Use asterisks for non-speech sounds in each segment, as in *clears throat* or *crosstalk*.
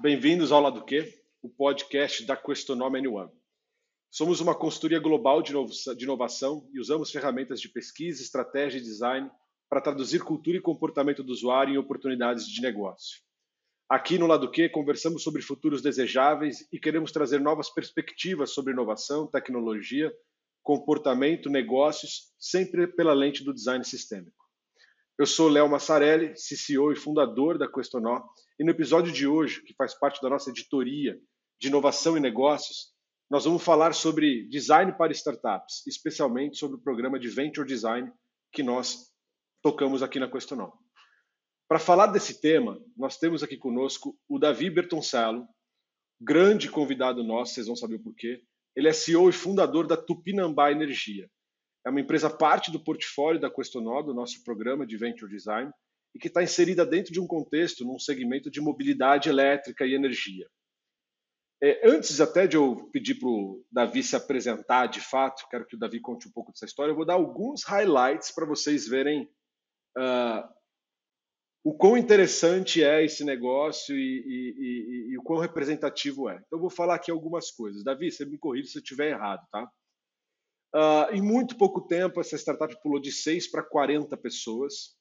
Bem-vindos ao Lado Q, o podcast da Questonome N1. Somos uma consultoria global de inovação e usamos ferramentas de pesquisa, estratégia e design para traduzir cultura e comportamento do usuário em oportunidades de negócio. Aqui no Lado Q conversamos sobre futuros desejáveis e queremos trazer novas perspectivas sobre inovação, tecnologia, comportamento, negócios, sempre pela lente do design sistêmico. Eu sou Léo Massarelli, CCO e fundador da Questonó, e no episódio de hoje, que faz parte da nossa editoria de inovação e negócios, nós vamos falar sobre design para startups, especialmente sobre o programa de Venture Design que nós tocamos aqui na Questional. Para falar desse tema, nós temos aqui conosco o Davi Bertoncello, grande convidado nosso, vocês vão saber o porquê. Ele é CEO e fundador da Tupinambá Energia. É uma empresa parte do portfólio da Questional, do nosso programa de Venture Design, e que está inserida dentro de um contexto, num segmento de mobilidade elétrica e energia. É, antes até de eu pedir para o Davi se apresentar de fato, quero que o Davi conte um pouco dessa história, eu vou dar alguns highlights para vocês verem uh, o quão interessante é esse negócio e, e, e, e, o quão representativo é. Então, eu vou falar aqui algumas coisas. Davi, você me corrija se eu estiver errado, tá? Uh, em muito pouco tempo, essa startup pulou de 6 para 40 pessoas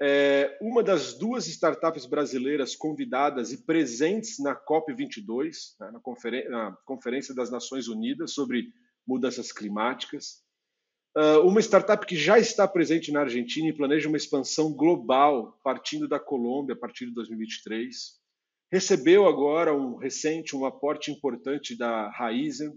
é uma das duas startups brasileiras convidadas e presentes na COP22, né, na, Conferência, na, Conferência das Nações Unidas sobre Mudanças Climáticas. Uh, uma startup que já está presente na Argentina e planeja uma expansão global partindo da Colômbia a partir de 2023. Recebeu agora um recente um aporte importante da Raizen,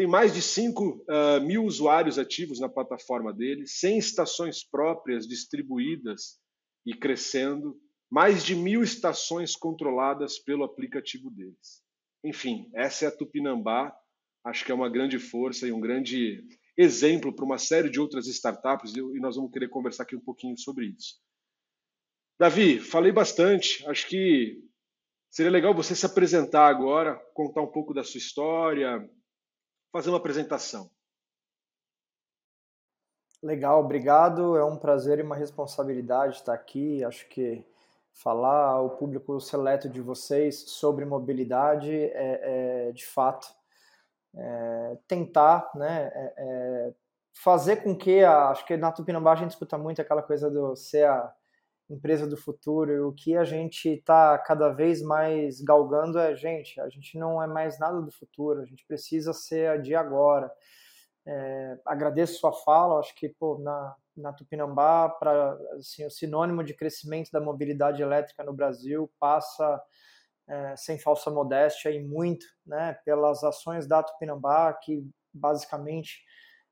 tem mais de 5 uh, ah, mil usuários ativos na plataforma dele, 100 estações próprias distribuídas e crescendo, mais de mil estações controladas pelo aplicativo deles. Enfim, essa é a Tupinambá. Acho que é uma grande força e um grande exemplo para uma série de outras startups e nós vamos querer conversar aqui um pouquinho sobre isso. Davi, falei bastante. Acho que seria legal você se apresentar agora, contar um pouco da sua história, fazer uma apresentação. Legal, obrigado. É um prazer e uma responsabilidade estar aqui. Acho que falar ao público seleto de vocês sobre mobilidade é, é de fato é, tentar né, é, é fazer com que, a, acho que na Tupinambá a gente escuta muito aquela coisa do ser a empresa do futuro, e o que a gente está cada vez mais galgando é, gente, a gente não é mais nada do futuro, a gente precisa ser a de agora. É, agradeço sua fala, acho que pô, na, na Tupinambá, para assim, o sinônimo de crescimento da mobilidade elétrica no Brasil passa, é, sem falsa modéstia, e muito né, pelas ações da Tupinambá, que basicamente,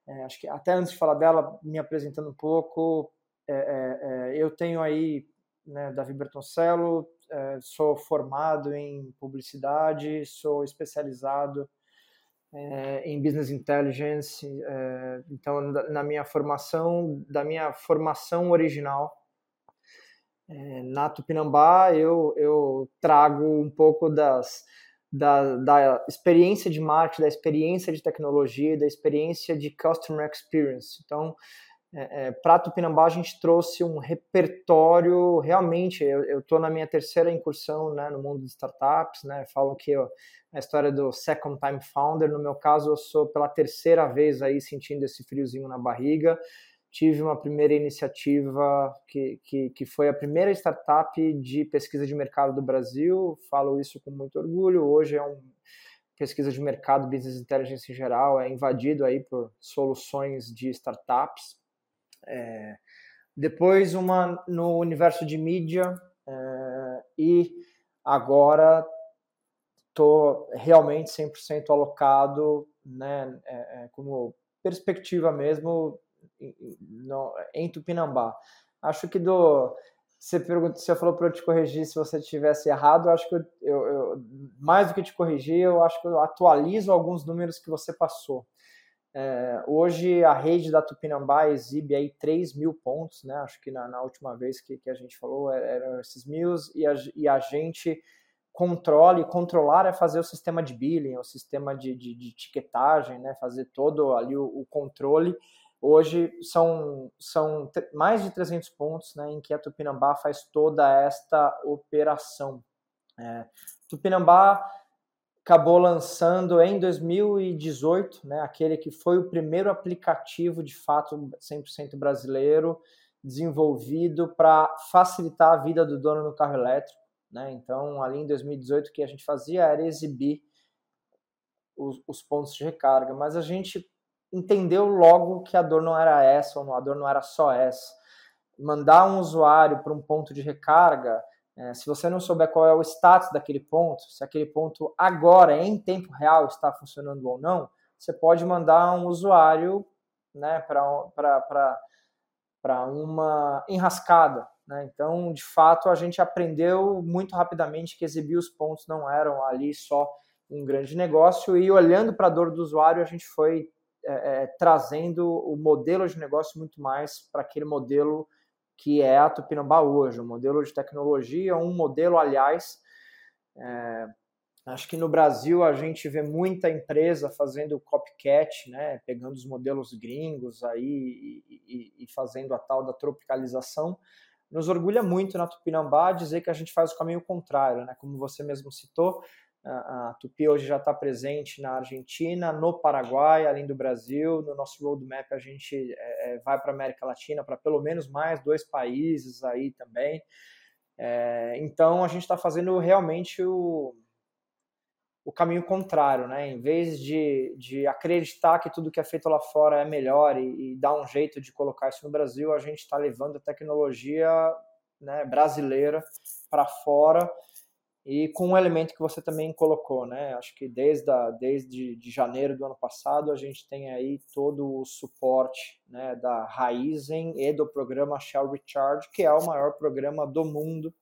é, acho que até antes de falar dela, me apresentando um pouco, é, é, é, eu tenho aí né, Davi Bertoncello, é, sou formado em publicidade, sou especializado em business intelligence. Então, na minha formação, da minha formação original na Tupinambá, eu, eu trago um pouco das da, da experiência de marketing, da experiência de tecnologia, da experiência de customer experience. Então, é, é, para Tupinambá a gente trouxe um repertório realmente. Eu estou na minha terceira incursão né, no mundo de startups, né? Falam que a história do second time founder. No meu caso, eu sou pela terceira vez aí sentindo esse friozinho na barriga. Tive uma primeira iniciativa que, que, que foi a primeira startup de pesquisa de mercado do Brasil. Falo isso com muito orgulho. Hoje é um pesquisa de mercado, business intelligence em geral, é invadido aí por soluções de startups é, depois uma no universo de mídia é, e agora estou realmente 100% alocado né, é, é, como perspectiva mesmo no, em Tupinambá. Acho que do você pergunta, você falou para eu te corrigir se você tivesse errado. Eu acho que eu, eu, eu, mais do que te corrigir, eu acho que eu atualizo alguns números que você passou. É, hoje a rede da Tupinambá exibe aí 3 mil pontos, né? Acho que na, na última vez que, que, a gente falou é, eram esses mil e a, e a gente controle, controlar é fazer o sistema de billing, o sistema de, de, de ticketagem, né? Fazer todo ali o, o, controle. Hoje são, são mais de 300 pontos, né? Em que a Tupinambá faz toda esta operação. É, Tupinambá acabou lançando em 2018, né, aquele que foi o primeiro aplicativo de fato 100% brasileiro desenvolvido para facilitar a vida do dono no carro elétrico. Né? Então, ali em 2018, o que a gente fazia era exibir os, os pontos de recarga, mas a gente entendeu logo que a dor não era essa, ou a dor não era só essa. Mandar um usuário para um ponto de recarga é, se você não souber qual é o status daquele ponto, se aquele ponto agora, em tempo real, está funcionando ou não, você pode mandar um usuário né, para uma enrascada. Né? Então, de fato, a gente aprendeu muito rapidamente que exibir os pontos não eram ali só um grande negócio e olhando para a dor do usuário, a gente foi é, é, trazendo o modelo de negócio muito mais para aquele modelo que é a Tupinambá hoje, um modelo de tecnologia, um modelo, aliás, é, acho que no Brasil a gente vê muita empresa fazendo copycat, né, pegando os modelos gringos aí e, e, e fazendo a tal da tropicalização. Nos orgulha muito na Tupinambá dizer que a gente faz o caminho contrário, né, como você mesmo citou, a, Tupi hoje já está presente na Argentina, no Paraguai, além do Brasil. No nosso roadmap a gente é, é vai para a América Latina, para pelo menos mais dois países aí também. É, então a gente está fazendo realmente o, o caminho contrário, né? Em vez de, de acreditar que tudo que é feito lá fora é melhor e, e dar um jeito de colocar isso no Brasil, a gente está levando a tecnologia né, brasileira para fora e com um elemento que você também colocou, né? Acho que desde, a, desde de janeiro do ano passado a gente tem aí todo o suporte né, da Raizen e do programa Shell Recharge, que é o maior programa do mundo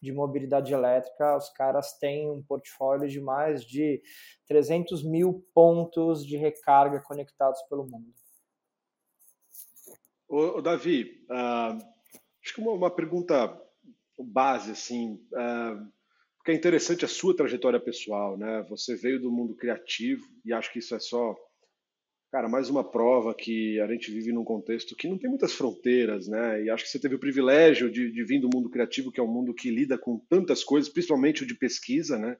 de mobilidade elétrica. Os caras têm um portfólio de mais de 300 mil pontos de recarga conectados pelo mundo. Ô, Davi, uh, acho que uma, uma, pergunta base, assim, uh, porque é interessante a sua trajetória pessoal, né? Você veio do mundo criativo e acho que isso é só, cara, mais uma prova que a gente vive num contexto que não tem muitas fronteiras, né? E acho que você teve o privilégio de, de vir do mundo criativo, que é um mundo que lida com tantas coisas, principalmente o de pesquisa, né?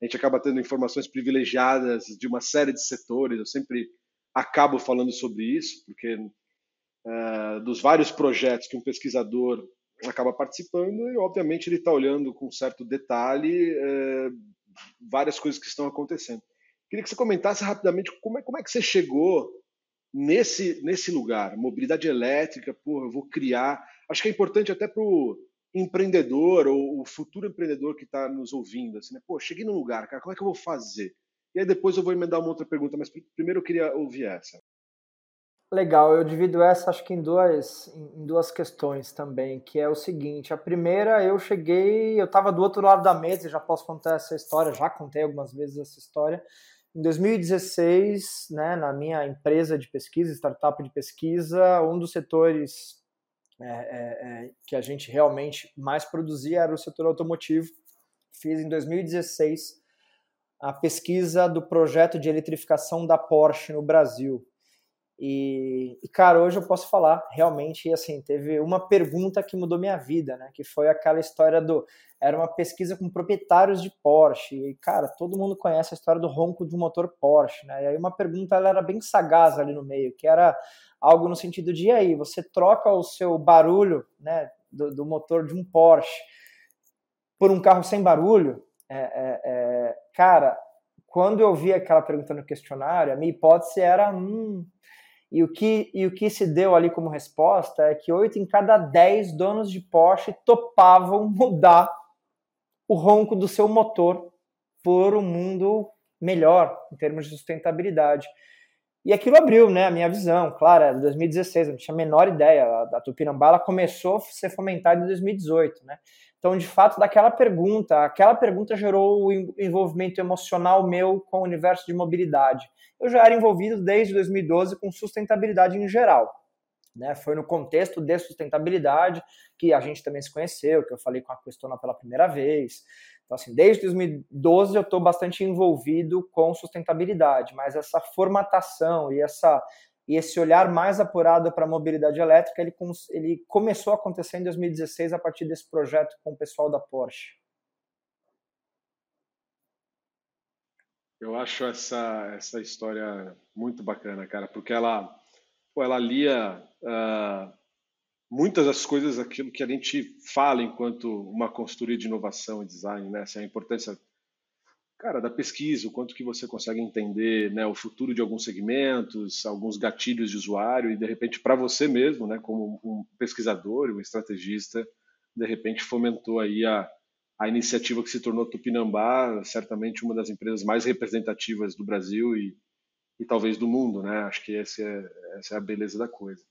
A gente acaba tendo informações privilegiadas de uma série de setores. Eu sempre acabo falando sobre isso, porque uh, dos vários projetos que um pesquisador acaba participando e, obviamente, ele está olhando com certo detalhe é, várias coisas que estão acontecendo. Queria que você comentasse rapidamente como é, como é que você chegou nesse, nesse lugar. Mobilidade elétrica, porra, eu vou criar. Acho que é importante até para o empreendedor ou o futuro empreendedor que está nos ouvindo. Assim, né? Pô, cheguei num lugar, cara, como é que eu vou fazer? E aí depois eu vou emendar uma outra pergunta, mas primeiro eu queria ouvir essa. Legal, eu divido essa acho que em duas, em duas questões também, que é o seguinte, a primeira, eu cheguei, eu estava do outro lado da mesa, já posso contar essa história, já contei algumas vezes essa história, em 2016, né, na minha empresa de pesquisa, startup de pesquisa, um dos setores é, é, é, que a gente realmente mais produzia era o setor automotivo. Fiz em 2016 a pesquisa do projeto de eletrificação da Porsche no Brasil. E, e, cara, hoje eu posso falar, realmente, assim, teve uma pergunta que mudou minha vida, né? Que foi aquela história do. Era uma pesquisa com proprietários de Porsche. E, cara, todo mundo conhece a história do ronco de um motor Porsche, né? E aí uma pergunta, ela era bem sagaz ali no meio, que era algo no sentido de, e aí, você troca o seu barulho, né? Do, do motor de um Porsche por um carro sem barulho? É, é, é... Cara, quando eu vi aquela pergunta no questionário, a minha hipótese era, hum, e o, que, e o que se deu ali como resposta é que oito em cada dez donos de Porsche topavam *laughs* mudar o ronco do seu motor por um mundo melhor em termos de sustentabilidade. E aquilo abriu né, a minha visão, claro, era 2016, eu não tinha a menor ideia. A, a Tupinambá começou a ser fomentada em 2018. Né? Então, de fato, daquela pergunta, aquela pergunta gerou o envolvimento emocional meu com o universo de mobilidade. Eu já era envolvido desde 2012 com sustentabilidade em geral. Né? Foi no contexto de sustentabilidade que a gente também se conheceu, que eu falei com a Questona pela primeira vez. Então, assim, desde 2012 eu estou bastante envolvido com sustentabilidade, mas essa formatação e essa e esse olhar mais apurado para a mobilidade elétrica, ele, ele começou a acontecer em 2016 a partir desse projeto com o pessoal da Porsche. Eu acho essa, essa história muito bacana, cara, porque ela, pô, ela lia uh, muitas das coisas aquilo que a gente fala enquanto uma consultoria de inovação e design, né? Assim, a importância, cara, da pesquisa, o quanto que você consegue entender, né, o futuro de alguns segmentos, alguns gatilhos de usuário e de repente para você mesmo, né, como um pesquisador, um estrategista, de repente fomentou aí a a iniciativa que se tornou Tupinambá, certamente uma das empresas mais representativas do Brasil e, e talvez do mundo, né? Acho que essa é, essa é a beleza da coisa.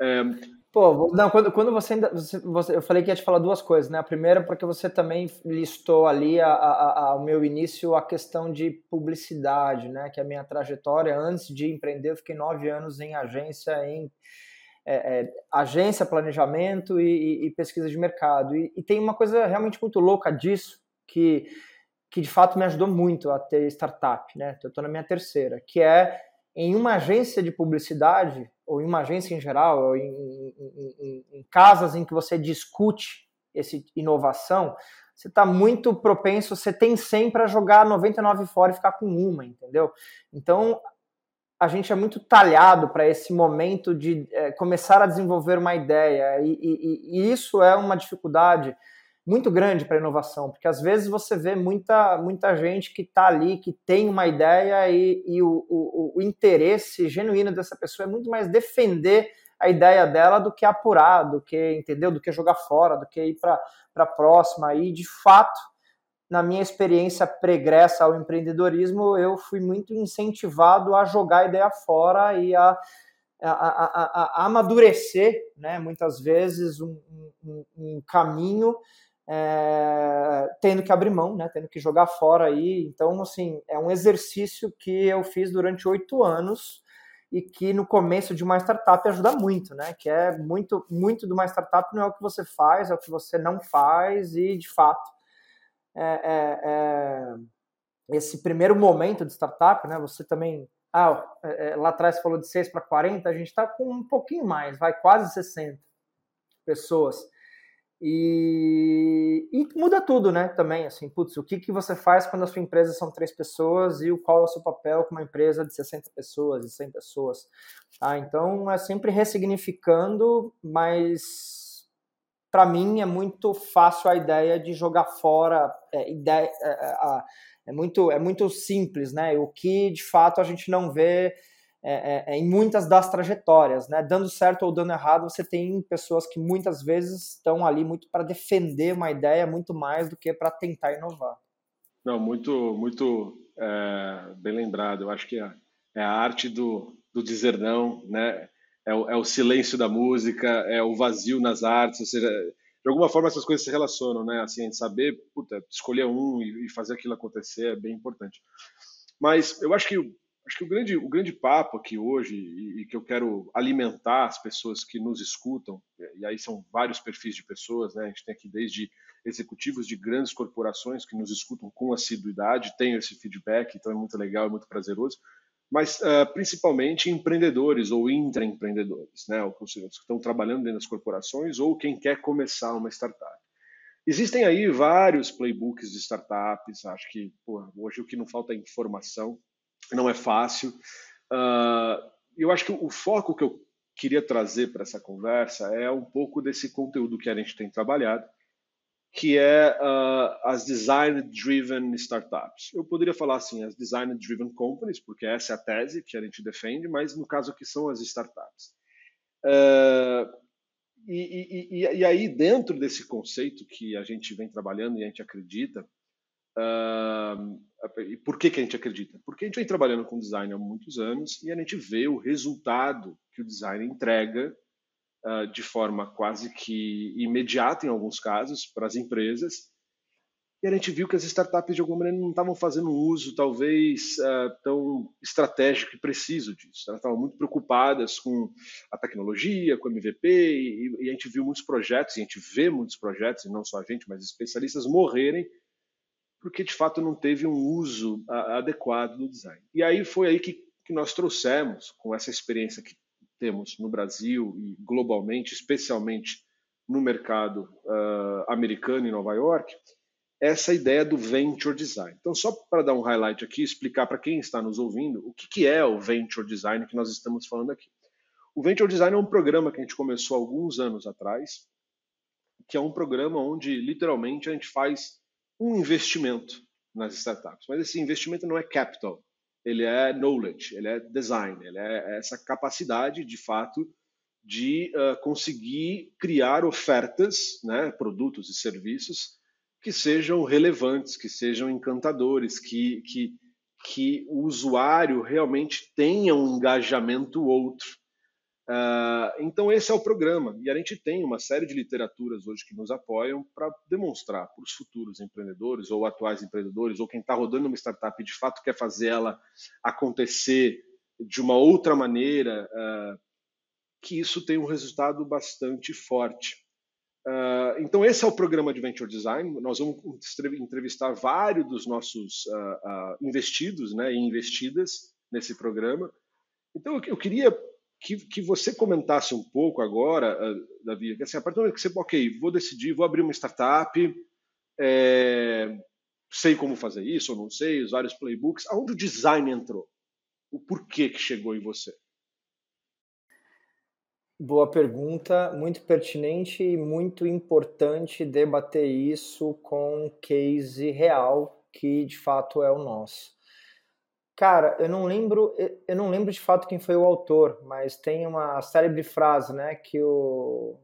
É... Pô, não, quando, quando você ainda. Você, eu falei que ia te falar duas coisas, né? A primeira, porque você também listou ali a, a, ao meu início a questão de publicidade, né? Que é a minha trajetória, antes de empreender, eu fiquei nove anos em agência em é, é, agência, planejamento e, e, pesquisa de mercado. E, e, tem uma coisa realmente muito louca disso, que, que de fato me ajudou muito a ter startup, né? Eu estou na minha terceira, que é em uma agência de publicidade, ou em uma agência em geral, ou em, em, em, em casas em que você discute essa inovação, você está muito propenso, você tem sempre a jogar 99 fora e ficar com uma, entendeu? Então, a gente é muito talhado para esse momento de é, começar a desenvolver uma ideia, e, e, e isso é uma dificuldade muito grande para a inovação, porque às vezes você vê muita, muita gente que está ali, que tem uma ideia e, e o, o, o, interesse genuíno dessa pessoa é muito mais defender a ideia dela do que apurar, do que, entendeu? Do que jogar fora, do que ir para a próxima. E, de fato, na minha experiência pregressa ao empreendedorismo, eu fui muito incentivado a jogar a ideia fora e a, a, a, a amadurecer, né, muitas vezes, um, um, um caminho é, tendo que abrir mão, né, tendo que jogar fora aí. Então, assim, é um exercício que eu fiz durante oito anos e que no começo de uma startup ajuda muito, né? Que é muito, muito de uma startup não é o que você faz, é o que você não faz e de fato é, é, é, esse primeiro momento de startup, né? Você também. Ah, é, é, lá atrás falou de 6 para 40, a gente está com um pouquinho mais, vai quase 60 pessoas. E, e, muda tudo, né? Também, assim, putz, o que, que você faz quando a sua empresa são três pessoas e qual é o seu papel com uma empresa de 60 pessoas e 100 pessoas? Tá? Então, é sempre ressignificando, mas para mim é muito fácil a ideia de jogar fora é, ideia, é, é, é, muito é muito simples né o que de fato a gente não vê é, é, é, em muitas das trajetórias né dando certo ou dando errado você tem pessoas que muitas vezes estão ali muito para defender uma ideia muito mais do que para tentar inovar não muito muito bem lembrado eu acho que é, é a arte do, do dizer não né é o, é o, silêncio da música, é o vazio nas artes, ou seja, de alguma forma essas coisas se relacionam, né? Assim, saber, puta, escolher um e, e fazer aquilo acontecer é bem importante. Mas eu acho que acho que o grande, o grande papo aqui hoje, e, e, que eu quero alimentar as pessoas que nos escutam, e aí são vários perfis de pessoas, né? A gente tem aqui desde executivos de grandes corporações que nos escutam com assiduidade, tenho esse feedback, então é muito legal, é muito prazeroso, mas uh, principalmente empreendedores ou intraempreendedores, né? Ou seja, que estão trabalhando dentro das corporações ou quem quer começar uma startup. Existem aí vários playbooks de startups, acho que pô, hoje o que não falta é informação, não é fácil. Uh, eu acho que o foco que eu queria trazer para essa conversa é um pouco desse conteúdo que a gente tem trabalhado, que é uh, as design-driven startups. Eu poderia falar assim, as design-driven companies, porque essa é a tese que a gente defende, mas no caso aqui são as startups. Uh, e, e, e, aí, dentro desse conceito que a gente vem trabalhando e a gente acredita, e por que, que a gente acredita? Porque a gente vem trabalhando com design há muitos anos e a gente vê o resultado que o design entrega uh, de forma quase que imediata, em alguns casos, para as empresas. E a gente viu que as startups, de alguma maneira, não estavam fazendo uso, talvez, uh, tão estratégico e preciso disso. Elas estavam muito preocupadas com a tecnologia, com o MVP, e, e a gente viu muitos projetos, e a gente vê muitos projetos, e não só a gente, mas especialistas, morrerem porque de fato não teve um uso adequado do design. E aí foi aí que, que nós trouxemos, com essa experiência que temos no Brasil e globalmente, especialmente no mercado uh, americano em Nova York, essa ideia do Venture Design. Então, só para dar um highlight aqui, explicar para quem está nos ouvindo o que, que é o Venture Design que nós estamos falando aqui. O Venture Design é um programa que a gente começou alguns anos atrás, que é um programa onde literalmente a gente faz um investimento nas startups. Mas esse investimento não é capital, ele é knowledge, ele é design, ele é essa capacidade de fato de uh, conseguir criar ofertas, né, produtos e serviços que sejam relevantes, que sejam encantadores, que, que, que o usuário realmente tenha um engajamento outro. Uh, então, esse é o programa. E a gente tem uma série de literaturas hoje que nos apoiam para demonstrar para os futuros empreendedores, ou atuais empreendedores, ou quem está rodando uma startup e de fato quer fazer ela acontecer de uma outra maneira, uh, que isso tem um resultado bastante forte. Uh, então, esse é o programa de Venture Design. Nós vamos entrevistar vários dos nossos investidos né, e investidas nesse programa. Então, eu queria que, que você comentasse um pouco agora, uh, Davi, que assim, a partir do momento que você, ok, vou decidir, vou abrir uma startup, é, sei como fazer isso, ou não sei, os vários playbooks, aonde o design entrou? O porquê que chegou em você? Boa pergunta, muito pertinente e muito importante debater isso com um case real que de fato é o nosso. Cara, eu não lembro, eu não lembro de fato quem foi o autor, mas tem uma célebre frase, né, que o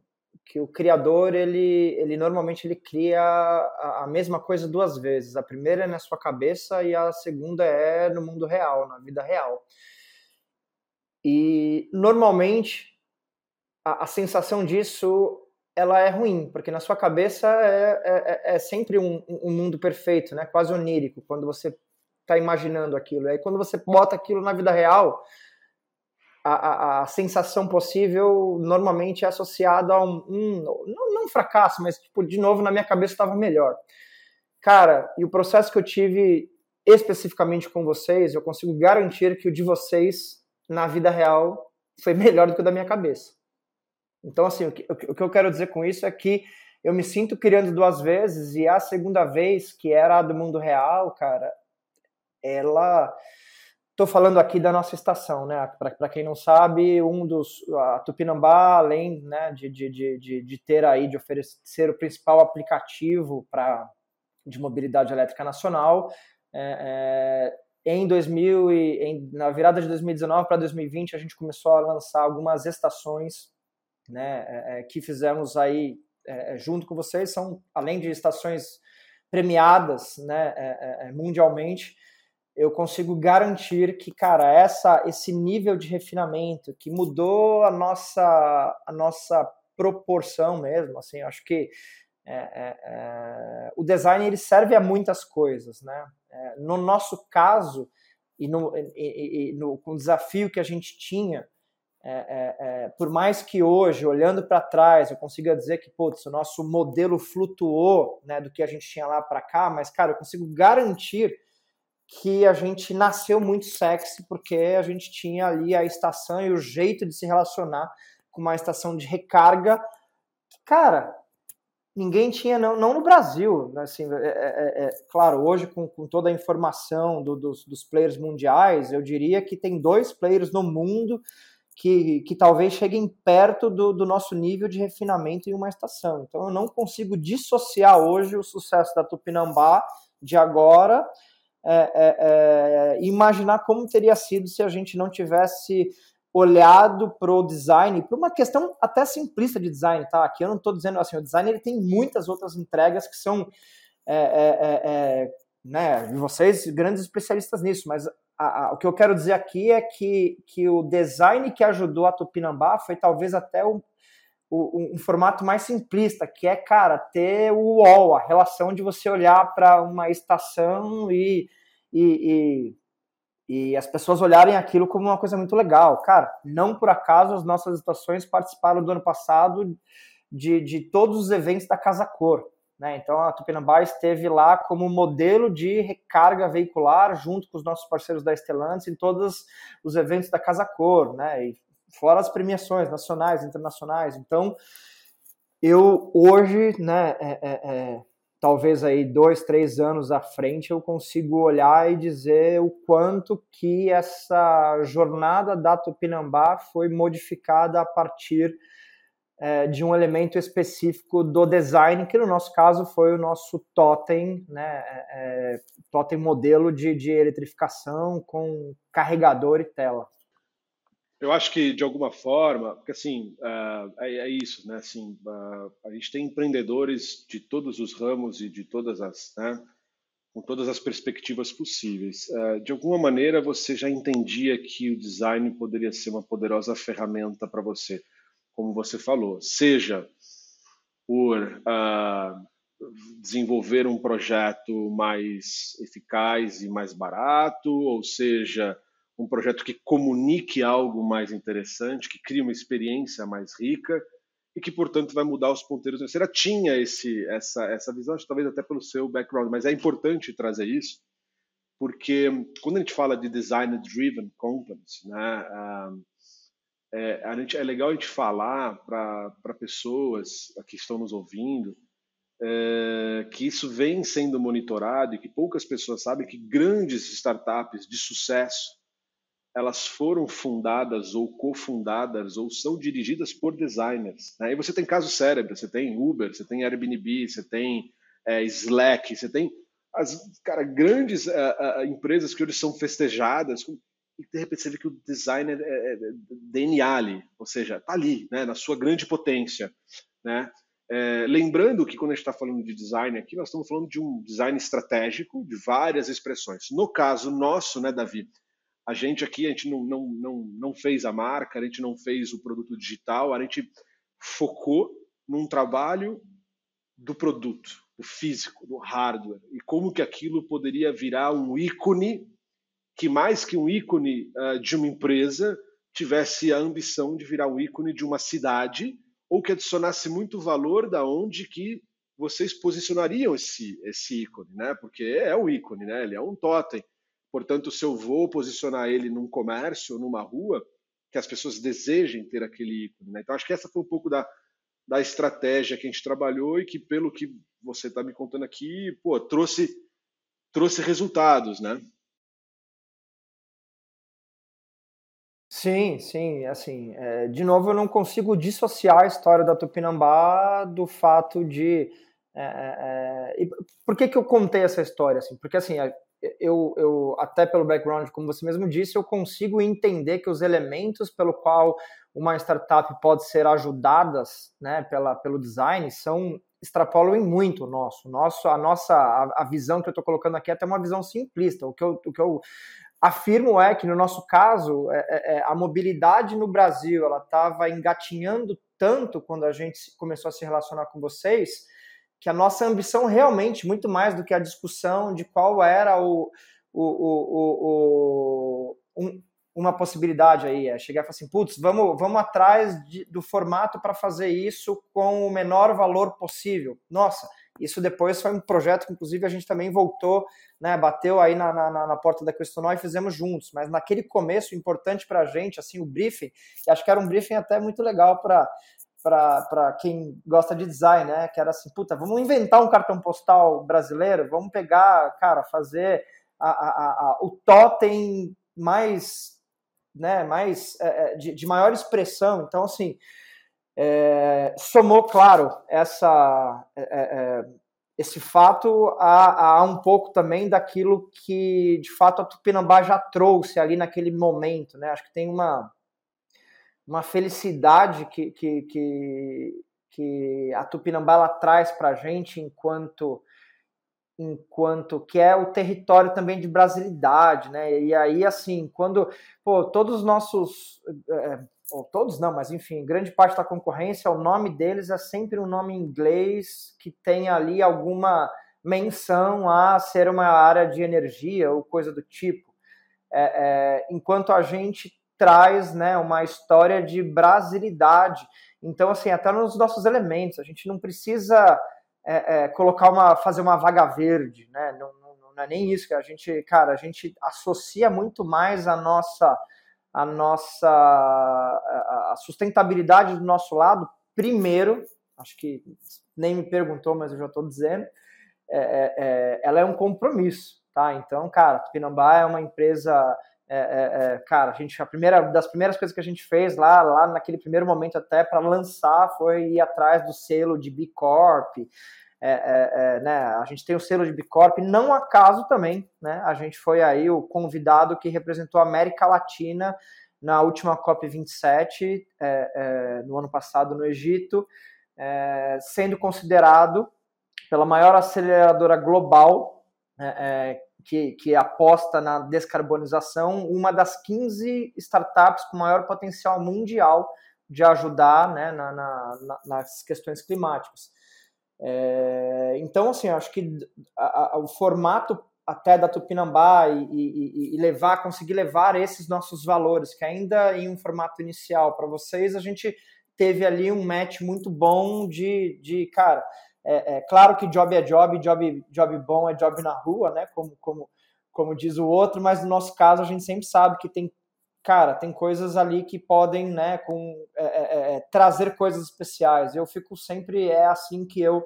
que o criador ele, ele normalmente ele cria a, a mesma coisa duas vezes. A primeira é na sua cabeça e a segunda é no mundo real, na vida real. E normalmente a, a sensação disso ela é ruim, porque na sua cabeça é, é, é sempre um, um mundo perfeito, né? quase onírico, quando você está imaginando aquilo. Aí quando você bota aquilo na vida real, a, a, a sensação possível normalmente é associada a um, um não, não um fracasso, mas tipo, de novo na minha cabeça estava melhor. Cara, e o processo que eu tive especificamente com vocês, eu consigo garantir que o de vocês na vida real foi melhor do que o da minha cabeça. Então, assim, o que, o que eu quero dizer com isso é que eu me sinto criando duas vezes e a segunda vez, que era a do mundo real, cara, ela. Estou falando aqui da nossa estação, né? Para quem não sabe, um dos a Tupinambá, além né, de, de, de, de ter aí de oferecer o principal aplicativo para de mobilidade elétrica nacional, é, é, em 2000 e em, na virada de 2019 para 2020 a gente começou a lançar algumas estações, né? É, é que fizemos aí é, junto com vocês são além de estações premiadas, né? É, mundialmente eu consigo garantir que, cara, essa, esse nível de refinamento que mudou a nossa, a nossa proporção mesmo, assim, acho que é, é, é, o design ele serve a muitas coisas, né? É, no nosso caso e no, e, e, no, com o desafio que a gente tinha, é, é, por mais que hoje, olhando para trás, eu consiga dizer que putz, o nosso modelo flutuou né, do que a gente tinha lá para cá, mas, cara, eu consigo garantir que a gente nasceu muito sexy porque a gente tinha ali a estação e o jeito de se relacionar com uma estação de recarga. Cara, ninguém tinha, não, não no Brasil, né, assim, é, é, é, é, claro, hoje com, com toda a informação do, dos, dos players mundiais, eu diria que tem dois players no mundo que, que talvez cheguem perto do, do nosso nível de refinamento em uma estação. Então eu não consigo dissociar hoje o sucesso da Tupinambá de agora é, é, é, imaginar como teria sido se a gente não tivesse olhado para o design, para uma questão até simplista de design, tá? Aqui eu não estou dizendo assim, o design ele tem muitas outras entregas que são, é, é, é, né, vocês grandes especialistas nisso, mas a, a, o que eu quero dizer aqui é que, que o design que ajudou a Tupinambá foi talvez até o, o, um formato mais simplista, que é, cara, ter o UOL, a relação de você olhar para uma estação e, e, e, e, as pessoas olharem aquilo como uma coisa muito legal. Cara, não por acaso as nossas estações participaram do ano passado de, de todos os eventos da Casa Cor. Né? Então a Tupinambá esteve lá como modelo de recarga veicular junto com os nossos parceiros da Estelantes em todos os eventos da Casa Cor, né? E fora as premiações nacionais, internacionais. Então, eu hoje, né, é, é, é talvez aí dois, três anos à frente, eu consigo olhar e dizer o quanto que essa jornada da Tupinambá foi modificada a partir é, de um elemento específico do design, que no nosso caso foi o nosso totem, né, é, é totem modelo de, de eletrificação com carregador e tela. Eu acho que de alguma forma, porque assim uh, é, é, isso, né? Assim, uh, a gente tem empreendedores de todos os ramos e de todas as, né? Com todas as perspectivas possíveis. Uh, de alguma maneira, você já entendia que o design poderia ser uma poderosa ferramenta para você, como você falou, seja por desenvolver um projeto mais eficaz e mais barato, ou seja um projeto que comunique algo mais interessante, que crie uma experiência mais rica e que, portanto, vai mudar os ponteiros. Você já tinha esse, essa, essa visão, talvez até pelo seu background, mas é importante trazer isso, porque quando a gente fala de design-driven companies, né, é, a gente, é legal a gente falar para pessoas que estão nos ouvindo é, que isso vem sendo monitorado e que poucas pessoas sabem que grandes startups de sucesso elas foram fundadas ou cofundadas ou são dirigidas por designers. Né? E você tem casos cérebros, você tem Uber, você tem Airbnb, você tem é, Slack, você tem as cara, grandes uh, uh, empresas que hoje são festejadas e de repente você vê que o designer é, é DNA ali, ou seja, está ali, né, na sua grande potência. Né? É, lembrando que quando a gente está falando de design aqui, nós estamos falando de um design estratégico de várias expressões. No caso nosso, né, Davi, a gente aqui, a gente não, não, não, não fez a marca, a gente não fez o produto digital, a gente focou num trabalho do produto, do físico, do hardware, e como que aquilo poderia virar um ícone que mais que um ícone uh, de uma empresa tivesse a ambição de virar um ícone de uma cidade ou que adicionasse muito valor da onde que vocês posicionariam esse esse ícone, né? Porque é um ícone, né? Ele é um totem. Portanto, se eu vou posicionar ele num comércio, numa rua, que as pessoas desejem ter aquele ícone. Né? Então, acho que essa foi um pouco da, da estratégia que a gente trabalhou e que, pelo que você está me contando aqui, pô, trouxe, trouxe resultados, né? Sim, sim, assim, é, de novo eu não consigo dissociar a história da Tupinambá do fato de é, é, é por que, que eu contei essa história assim? Porque assim, eu, eu, até pelo background, como você mesmo disse, eu consigo entender que os elementos pelo qual uma startup pode ser ajudadas né, pela, pelo design são extrapolam muito o nosso. nosso a nossa a, a visão que eu estou colocando aqui é até uma visão simplista. O que eu, o que eu afirmo é que, no nosso caso, é, é, é a mobilidade no Brasil ela estava engatinhando tanto quando a gente começou a se relacionar com vocês que a nossa ambição realmente, muito mais do que a discussão de qual era o, o, o, o um, uma possibilidade aí, é chegar e falar assim, putz, vamos, vamos atrás de, do formato para fazer isso com o menor valor possível. Nossa, isso depois foi um projeto que, inclusive, a gente também voltou, né, bateu aí na, na, na porta da Questionó e fizemos juntos. Mas naquele começo, importante para a gente, assim, o briefing, acho que era um briefing até muito legal para para quem gosta de design, né? Que era assim, puta, vamos inventar um cartão postal brasileiro, vamos pegar, cara, fazer a, a, a, o totem mais, né, mais é, é, de, de, maior expressão. Então, assim, é, somou, claro, essa, é, é, é esse fato a, a, um pouco também daquilo que, de fato, a Tupinambá já trouxe ali naquele momento, né? Acho que tem uma uma felicidade que, que, que, que a Tupinambá traz para a gente enquanto enquanto que é o território também de brasilidade, né? E aí assim, quando pô, todos os nossos é, ou todos não, mas enfim, grande parte da concorrência, o nome deles é sempre um nome inglês que tem ali alguma menção a ser uma área de energia ou coisa do tipo. É, é, enquanto a gente traz né, uma história de brasilidade. Então, assim, até nos nossos elementos, a gente não precisa é, é, colocar uma, fazer uma vaga verde, né? Não, não, não, é nem isso que a gente, cara, a gente associa muito mais a nossa a nossa a sustentabilidade do nosso lado primeiro, acho que nem me perguntou, mas eu já estou dizendo, é, é, é, ela é um compromisso, tá? Então, cara, Tupinambá é uma empresa é, é, é, cara, a gente a primeira das primeiras coisas que a gente fez lá, lá naquele primeiro momento até para lançar foi ir atrás do selo de B Corp. É, é, é, né, a gente tem o selo de B Corp, não acaso também, né? A gente foi aí o convidado que representou a América Latina na última COP 27 no ano passado no Egito, sendo considerado pela maior aceleradora global que, que aposta na descarbonização, uma das 15 startups com maior potencial mundial de ajudar né, na, na, nas questões climáticas. É, então, assim, acho que a, a, o formato até da Tupinambá e, e, e, levar, conseguir levar esses nossos valores, que ainda em um formato inicial para vocês, a gente teve ali um match muito bom de, de cara, é, é, claro que job é job, job, job bom é job na rua, né? Como, como, como diz o outro, mas no nosso caso a gente sempre sabe que tem, cara, tem coisas ali que podem, né, com, é, é, é trazer coisas especiais. Eu fico sempre, é assim que eu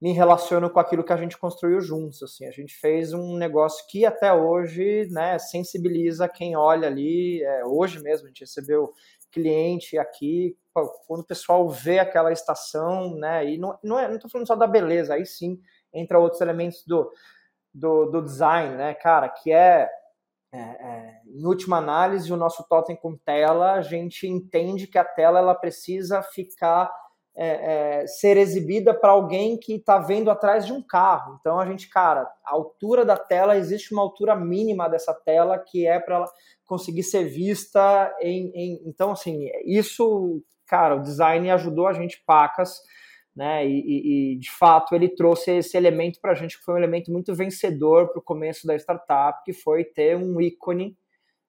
me relaciono com aquilo que a gente construiu juntos, assim, a gente fez um negócio que até hoje, né, sensibiliza quem olha ali, é, hoje mesmo a gente recebeu cliente aqui, quando o pessoal vê aquela estação, né, e não, não, é, não tô falando só da beleza, aí sim entra outros elementos do, do, do design, né, cara, que é, é, é, em última análise, o nosso totem com tela, a gente entende que a tela ela precisa ficar é, é, ser exibida para alguém que está vendo atrás de um carro. Então a gente, cara, a altura da tela existe uma altura mínima dessa tela que é para conseguir ser vista em, em, Então assim, isso, cara, o design ajudou a gente pacas. Né? E, e, de fato ele trouxe esse elemento para a gente que foi um elemento muito vencedor para o começo da startup, que foi ter um ícone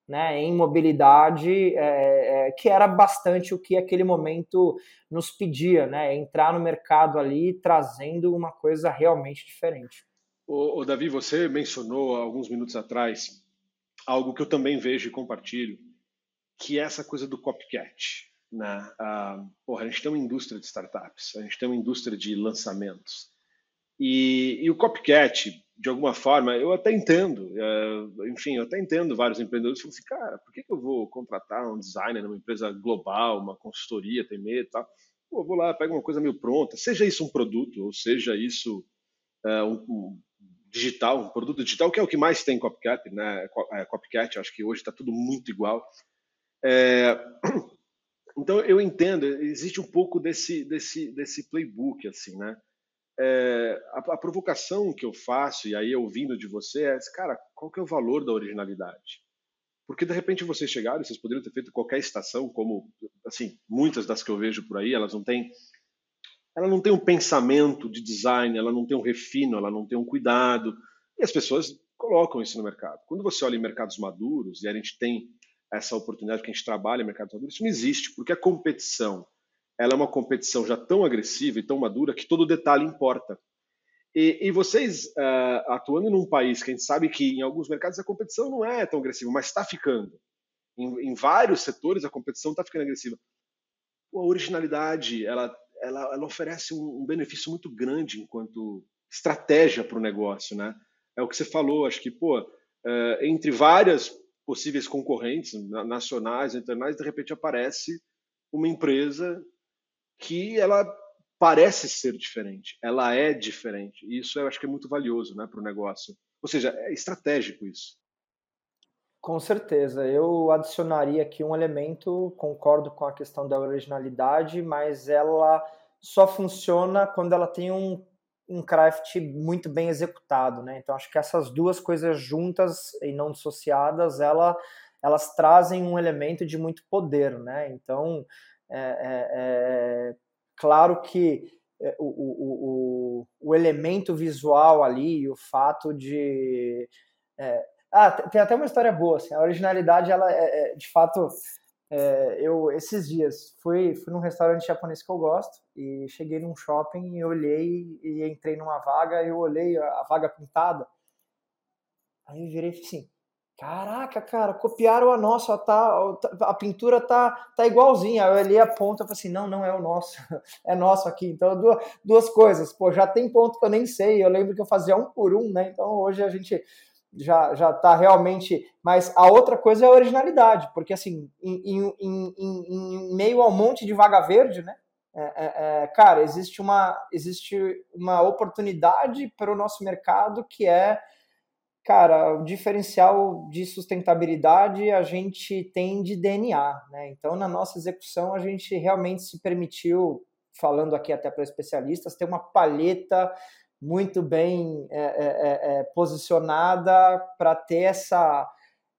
né, em mobilidade, é, é, que era bastante o que aquele momento nos pedia, né, entrar no mercado ali trazendo uma coisa realmente diferente. O Davi, você mencionou alguns minutos atrás algo que eu também vejo e compartilho, que é essa coisa do copycat. Né? Ah, porra, a gente tem uma indústria de startups, a gente tem uma indústria de lançamentos. E, e o copycat, de alguma forma, eu até entendo, é, enfim, eu até entendo vários empreendedores que falam assim, cara, por que, que eu vou contratar um designer numa empresa global, uma consultoria, tem medo e tal? Pô, vou lá, pego uma coisa meio pronta, seja isso um produto, ou seja isso é, um, um, digital, um produto digital, que é o que mais tem copycat, né? É, copycat, acho que hoje está tudo muito igual. É, *clears throat* então eu entendo, existe um pouco desse, desse, desse playbook, assim, né? é, a, a, provocação que eu faço, e aí ouvindo de você, é, cara, qual que é o valor da originalidade? Porque de repente vocês chegaram, vocês poderiam ter feito qualquer estação, como, assim, muitas das que eu vejo por aí, elas não têm ela não tem um pensamento de design, ela não tem um refino, ela não tem um cuidado, e as pessoas colocam isso no mercado. Quando você olha em mercados maduros, e a gente tem essa oportunidade que a gente trabalha em mercados maduros, isso não existe, porque a competição ela é uma competição já tão agressiva e tão madura que todo detalhe importa. E, e vocês uh, atuando num país que a gente sabe que em alguns mercados a competição não é tão agressiva, mas está ficando. Em, em, vários setores a competição está ficando agressiva. a originalidade ela, ela, ela oferece um, um, benefício muito grande enquanto estratégia para o negócio, né? É o que você falou, acho que pô, uh, entre várias possíveis concorrentes nacionais, internacionais, de repente aparece uma empresa que ela parece ser diferente, ela é diferente. E isso eu acho que é muito valioso né, para o negócio. Ou seja, é estratégico isso. Com certeza. Eu adicionaria aqui um elemento, concordo com a questão da originalidade, mas ela só funciona quando ela tem um, um craft muito bem executado. Né? Então, acho que essas duas coisas juntas e não dissociadas, ela, elas trazem um elemento de muito poder. Né? Então, é, é, é, claro que é, o, o, o, o, elemento visual ali, o fato de. É, ah, tem até uma história boa, assim, a originalidade, ela é, de fato. eu esses dias fui, fui num restaurante japonês que eu gosto e cheguei num shopping e olhei e entrei numa vaga e eu olhei a, a vaga pintada. Aí eu virei assim, Caraca, cara, copiaram a nossa, tá, a pintura tá, tá igualzinha. Eu olhei a ponta e falei assim: não, não é o nosso, *laughs* é nosso aqui. Então, duas, duas coisas. Pô, já tem ponto que eu nem sei. Eu lembro que eu fazia um por um, né? Então, hoje a gente já, já tá realmente. Mas a outra coisa é a originalidade, porque assim, em, em, em, em meio ao monte de vaga verde, né? É, é, é, cara, existe uma, existe uma oportunidade para o nosso mercado que é Cara, o diferencial de sustentabilidade a gente tem de DNA, né? Então, na nossa execução, a gente realmente se permitiu, falando aqui até para especialistas, ter uma palheta muito bem é, é, é, é posicionada para ter essa,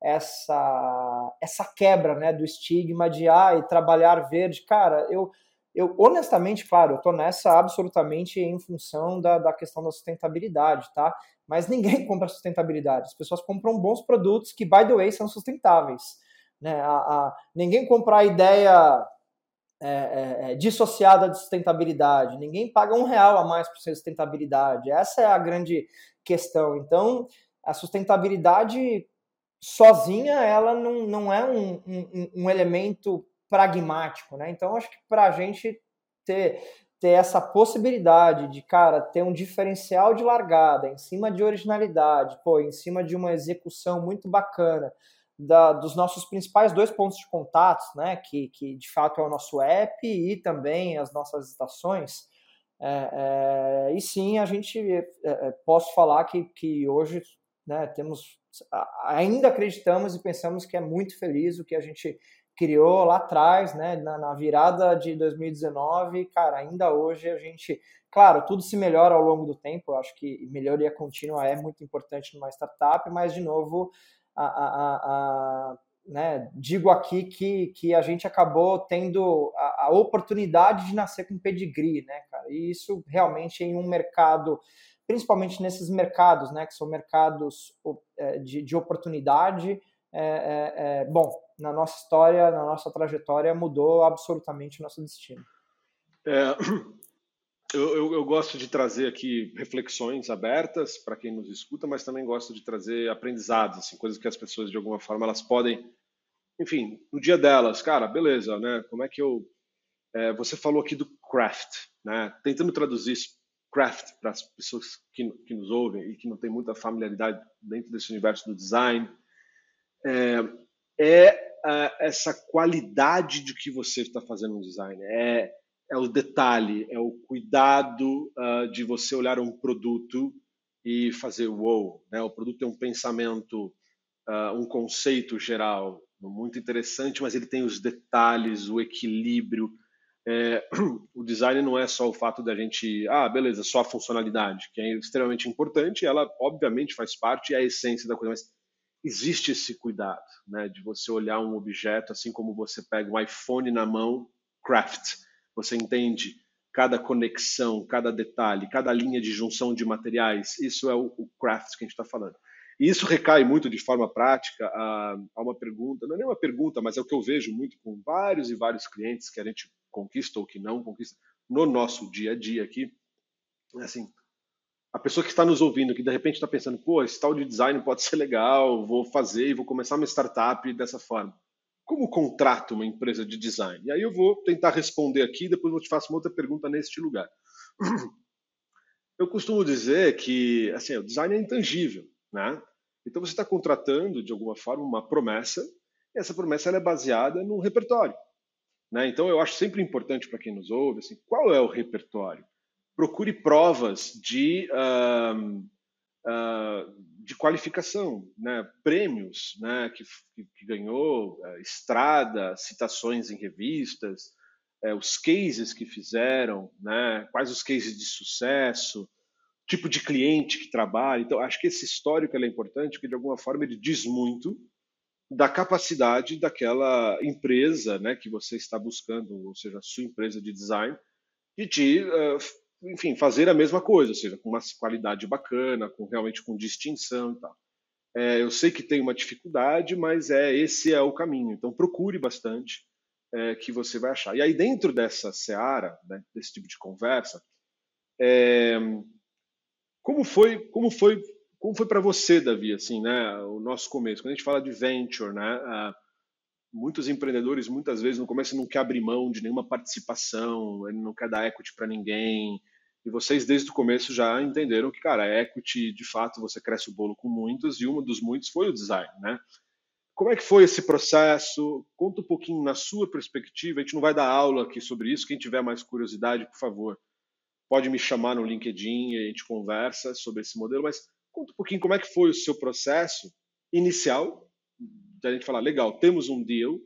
essa, essa quebra né, do estigma de ah, trabalhar verde. Cara, eu, eu honestamente, claro, eu estou nessa absolutamente em função da, da questão da sustentabilidade, tá? mas ninguém *laughs* compra sustentabilidade. As pessoas compram bons produtos que, by the way, são sustentáveis. Né? A, a, ninguém compra a ideia é, é, é, dissociada de sustentabilidade. Ninguém paga um real a mais por sustentabilidade. Essa é a grande questão. Então, a sustentabilidade sozinha, ela não, não é um, um, um elemento pragmático. Né? Então, acho que para a gente ter ter essa possibilidade de, cara, ter um diferencial de largada em cima de originalidade, pô, em cima de uma execução muito bacana da, dos nossos principais dois pontos de contatos, né, que, que de fato é o nosso app e também as nossas estações, é, é, e sim, a gente, é, é posso falar que, que hoje né, temos, ainda acreditamos e pensamos que é muito feliz o que a gente criou lá atrás, né, na, na, virada de 2019, cara, ainda hoje a gente, claro, tudo se melhora ao longo do tempo, eu acho que melhoria contínua é muito importante numa startup, mas de novo, a, a, a, né, digo aqui que, que a gente acabou tendo a, oportunidade de nascer com pedigree, né, cara, e isso realmente em um mercado principalmente nesses mercados, né, que são mercados é, de, de oportunidade, é, é, é, bom, na nossa história, na nossa trajetória, mudou absolutamente o nosso destino. Eu, eu, eu, gosto de trazer aqui reflexões abertas para quem nos escuta, mas também gosto de trazer aprendizados, assim, coisas que as pessoas, de alguma forma, elas podem, enfim, no dia delas, cara, beleza, né? Como é que eu. É, você falou aqui do craft, né? Tentando traduzir craft para as pessoas que, que nos ouvem e que não têm muita familiaridade dentro desse universo do design é, é essa qualidade de que você está fazendo um design. É, é o detalhe, é o cuidado uh, de você olhar um produto e fazer wow. Né? O produto tem um pensamento, uh, um conceito geral muito interessante, mas ele tem os detalhes, o equilíbrio. É, *clears throat* o design não é só o fato da gente, ah, beleza, só a funcionalidade, que é extremamente importante, ela obviamente faz parte, é a essência da coisa, mas existe esse cuidado, né, de você olhar um objeto, assim como você pega um iPhone na mão, craft, você entende cada conexão, cada detalhe, cada linha de junção de materiais, isso é o, o craft que a gente está falando. E isso recai muito de forma prática a, a, uma pergunta, não é nem uma pergunta, mas é o que eu vejo muito com vários e vários clientes que a gente conquista ou que não conquista no nosso dia a dia aqui. É assim, a pessoa que está nos ouvindo, que de repente está pensando, pô, esse tal de design pode ser legal, vou fazer e vou começar uma startup dessa forma. Como contrato uma empresa de design? E aí eu vou tentar responder aqui, depois eu te faço uma outra pergunta neste lugar. *clears throat* Eu costumo dizer que assim, o design é intangível, né? Então você está contratando de alguma forma uma promessa e essa promessa é baseada no repertório, né? Então eu acho sempre importante para quem nos ouve, assim, qual é o repertório? procure provas de, uh, uh, de qualificação, né? prêmios né? que, que ganhou, uh, estrada, citações em revistas, eh, os cases que fizeram, né? quais os cases de sucesso, tipo de cliente que trabalha. Então, acho que esse histórico é importante, porque de alguma forma ele diz muito da capacidade daquela empresa né, que você está buscando, ou seja, a sua empresa de design, de uh, enfim, fazer a mesma coisa, ou seja, com uma qualidade bacana, com realmente com distinção e tal. É, eu sei que tem uma dificuldade, mas é esse é o caminho. Então procure bastante é, que você vai achar. E aí dentro dessa seara, né, desse tipo de conversa, é, como foi como foi como foi para você, Davi, assim, né, o nosso começo? Quando a gente fala de venture, né, muitos empreendedores muitas vezes no começo não quer abrir mão de nenhuma participação, ele não quer dar equity para ninguém. E vocês desde o começo já entenderam que, cara, equity, de fato, você cresce o bolo com muitos e um dos muitos foi o design, né? Como é que foi esse processo? Conta um pouquinho na sua perspectiva. A gente não vai dar aula aqui sobre isso. Quem tiver mais curiosidade, por favor, pode me chamar no LinkedIn e a gente conversa sobre esse modelo. Mas conta um pouquinho como é que foi o seu processo inicial, da gente falar, legal, temos um deal,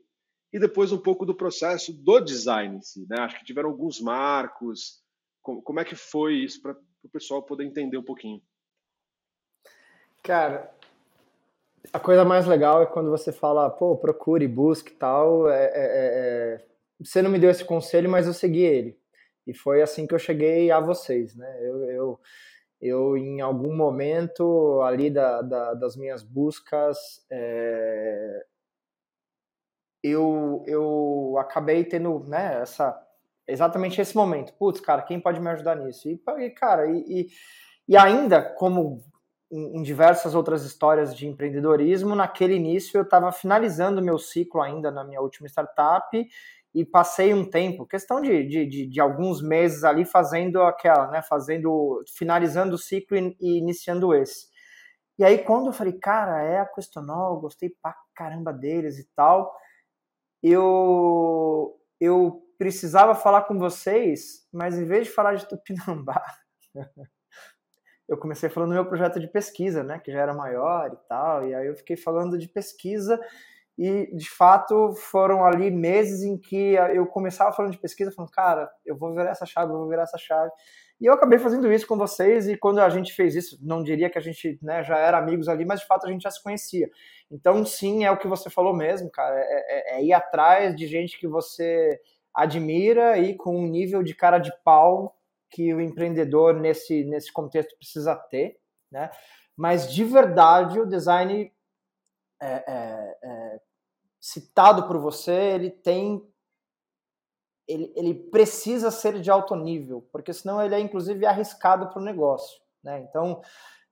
e depois um pouco do processo do design em si. Né? Acho que tiveram alguns marcos. Como é que foi isso para o pessoal poder entender um pouquinho? Cara, a coisa mais legal é quando você fala, pô, procure, busque tal. É, é, é, é, você não me deu esse conselho, mas eu segui ele. E foi assim que eu cheguei a vocês, né? Eu, eu, eu em algum momento ali da, da das minhas buscas, é, eu, eu acabei tendo, né, essa, exatamente esse momento. Putz, cara, quem pode me ajudar nisso? E, cara, e, e, e ainda como em, diversas outras histórias de empreendedorismo. Naquele início, eu estava finalizando meu ciclo ainda na minha última startup e passei um tempo, questão de, de, de, de alguns meses ali, fazendo aquela, né, fazendo, finalizando o ciclo e, e, iniciando esse. E aí, quando eu falei, cara, é a Questonol, gostei pra caramba deles e tal, eu, eu precisava falar com vocês, mas em vez de falar de Tupinambá, *laughs* eu comecei falando do meu projeto de pesquisa, né, que já era maior e tal, e aí eu fiquei falando de pesquisa e de fato foram ali meses em que eu começava falando de pesquisa, falando, cara, eu vou virar essa chave, eu vou virar essa chave. E eu acabei fazendo isso com vocês e quando a gente fez isso, não diria que a gente né, já era amigos ali, mas de fato a gente já se conhecia. Então, sim, é o que você falou mesmo, cara, é, é, é ir atrás de gente que você admira e com um nível de cara de pau que o empreendedor nesse, nesse contexto precisa ter, né? Mas de verdade o design é, é, é, citado por você, ele tem, ele, ele precisa ser de alto nível, porque senão ele é inclusive arriscado para o negócio, né? Então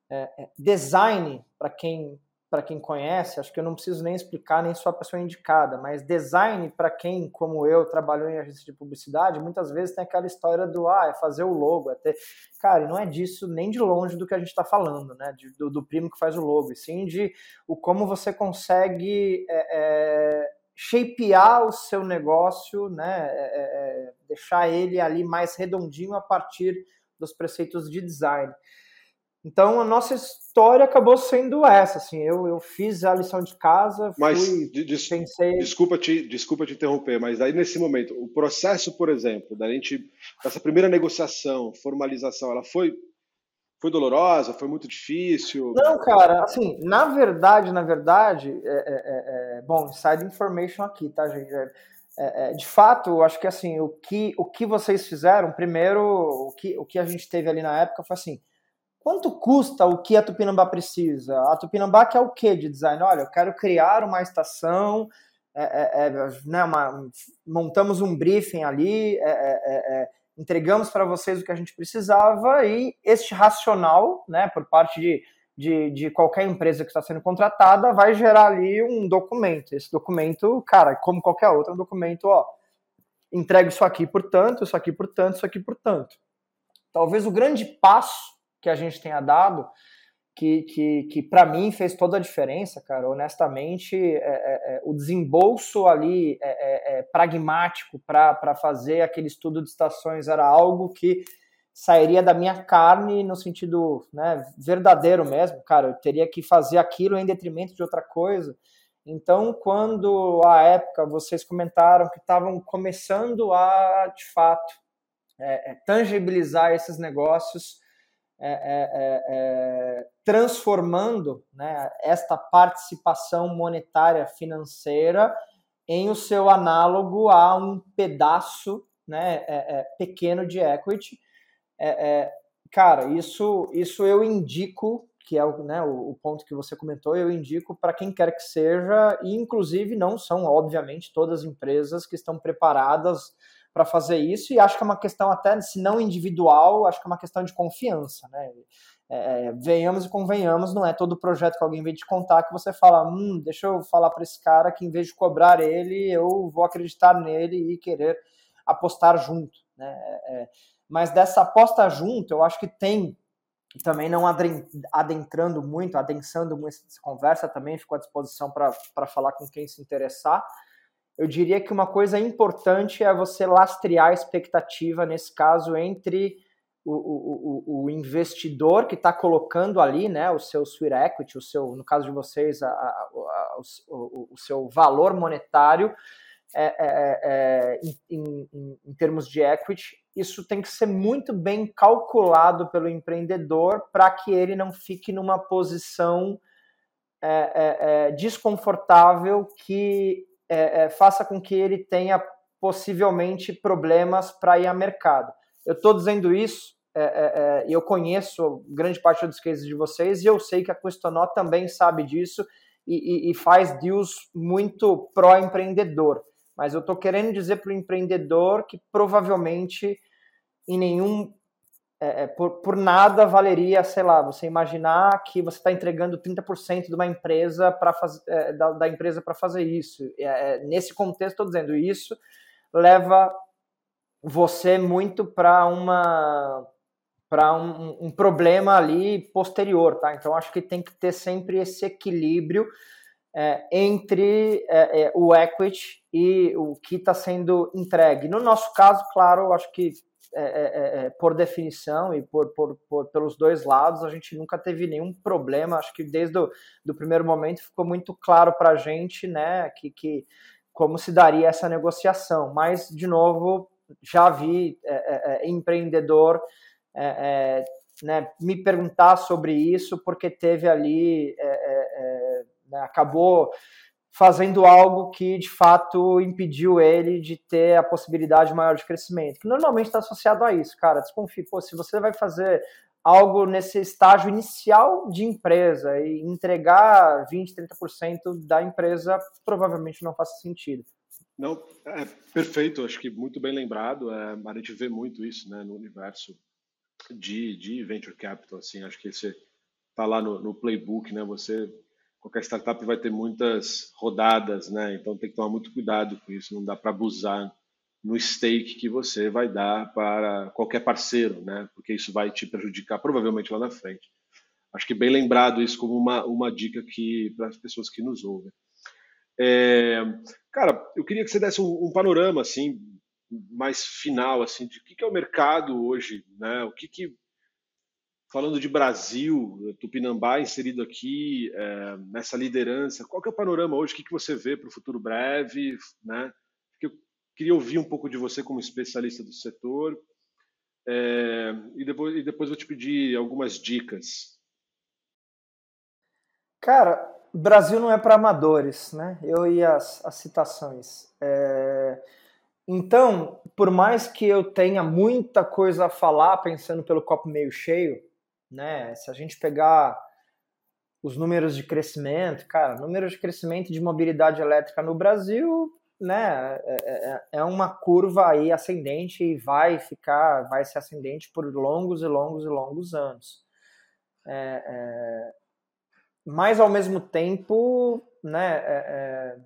é, é, design para quem para quem conhece, acho que eu não preciso nem explicar, nem sou a pessoa indicada, mas design, para quem, como eu, trabalhou em agência de publicidade, muitas vezes tem aquela história do, ah, é fazer o logo, é ter... Cara, não é disso nem de longe do que a gente está falando, né, de, do, do, primo que faz o logo, e sim de o como você consegue é, é, shapear o seu negócio, né, é, é, é, deixar ele ali mais redondinho a partir dos preceitos de design. Então a nossa história acabou sendo essa, assim, eu, eu fiz a lição de casa, mas fui, des, pensei... desculpa te desculpa te interromper, mas aí nesse momento o processo, por exemplo, da gente essa primeira negociação, formalização, ela foi foi dolorosa, foi muito difícil? Não, cara, assim, na verdade, na verdade, é, é, é, é bom, inside information aqui, tá, gente? É, é, de fato, eu acho que assim, o que, o que vocês fizeram, primeiro, o que, o que a gente teve ali na época foi assim, Quanto custa o que a Tupinambá precisa? A Tupinambá quer o que de design? Olha, eu quero criar uma estação, é, é, é né, uma, montamos um briefing ali, é, é, entregamos para vocês o que a gente precisava e este racional, né, por parte de, de, de qualquer empresa que está sendo contratada, vai gerar ali um documento. Esse documento, cara, como qualquer outro, é um documento, ó, entrega isso aqui por tanto, isso aqui por tanto, isso aqui por tanto. Talvez o grande passo que a gente tenha dado, que, que, que para mim fez toda a diferença, cara. Honestamente, é, é, é o desembolso ali é, é, é pragmático para fazer aquele estudo de estações era algo que sairia da minha carne no sentido né, verdadeiro mesmo, cara. Eu teria que fazer aquilo em detrimento de outra coisa. Então, quando à época vocês comentaram que estavam começando a, de fato, é, tangibilizar esses negócios, é, é, é, é, transformando né, esta participação monetária financeira em o seu análogo a um pedaço né, é, pequeno de equity. cara, isso, isso eu indico, que é o, né, o, o ponto que você comentou, eu indico para quem quer que seja, e inclusive não são, obviamente, todas as empresas que estão preparadas para fazer isso, e acho que é uma questão até, se não individual, acho que é uma questão de confiança, né? é, é, venhamos e convenhamos, não é todo projeto que alguém vem te contar que você fala, hum, deixa eu falar para esse cara que em vez de cobrar ele, eu vou acreditar nele e querer apostar junto. Né? É, é mas dessa aposta junto, eu acho que tem, também não adentrando muito, adensando muito essa conversa, também fico à disposição para falar com quem se interessar. Eu diria que uma coisa importante é você lastrear a expectativa, nesse caso, entre o, o, o, investidor que está colocando ali né, o seu sweet equity, o seu, no caso de vocês, a, a, a, o, o, seu valor monetário é, é, é, é em, em, em, termos de equity, isso tem que ser muito bem calculado pelo empreendedor para que ele não fique numa posição é, é, desconfortável que faça com que ele tenha possivelmente problemas para ir a mercado. Eu estou dizendo isso é, é, eu conheço grande parte dos cases de vocês e eu sei que a Questonó também sabe disso e, e, e faz deals muito pró-empreendedor. Mas eu estou querendo dizer para o empreendedor que provavelmente em nenhum. É, é por, por nada valeria, sei lá, você imaginar que você está entregando 30% de uma empresa para é, da, da, empresa para fazer isso. É, nesse contexto, estou dizendo isso leva você muito para uma para um, um, problema ali posterior, tá? Então acho que tem que ter sempre esse equilíbrio é, entre é, é, o equity e o que está sendo entregue. No nosso caso, claro, acho que é, é, é, por definição e por, por, por, pelos dois lados, a gente nunca teve nenhum problema. Acho que desde o do primeiro momento ficou muito claro para a gente, né, que, que como se daria essa negociação. Mas de novo, já vi empreendedor é, é, né, me perguntar sobre isso, porque teve ali, é, é, é, né, acabou fazendo algo que de fato impediu ele de ter a possibilidade maior de crescimento, que normalmente está associado a isso, cara. Desconfie, pô, se você vai fazer algo nesse estágio inicial de empresa e entregar 20, 30% da empresa, provavelmente não faça sentido. Não, é perfeito, acho que muito bem lembrado. É, a gente vê muito isso né, no universo de, de venture capital, assim, acho que você está lá no, no, playbook, né? Você qualquer startup vai ter muitas rodadas, né? Então tem que tomar muito cuidado com isso, não dá para abusar no stake que você vai dar para qualquer parceiro, né? Porque isso vai te prejudicar provavelmente lá na frente. Acho que bem lembrado isso como uma, uma dica que para as pessoas que nos ouvem. É, cara, eu queria que você desse um, um panorama assim mais final assim de o que é o mercado hoje, né? O que, que falando de Brasil, Tupinambá inserido aqui é, nessa liderança, qual que é o panorama hoje? O que, que você vê para o futuro breve, né? Eu queria ouvir um pouco de você como especialista do setor é, e depois e depois vou te pedir algumas dicas. Cara, Brasil não é para amadores, né? Eu e as, as citações. É então, por mais que eu tenha muita coisa a falar pensando pelo copo meio cheio, né? Se a gente pegar os números de crescimento, cara, números de crescimento de mobilidade elétrica no Brasil, né, é, é, é uma curva aí ascendente e vai ficar, vai ser ascendente por longos e longos e longos anos. É, é, mas ao mesmo tempo, né, é, é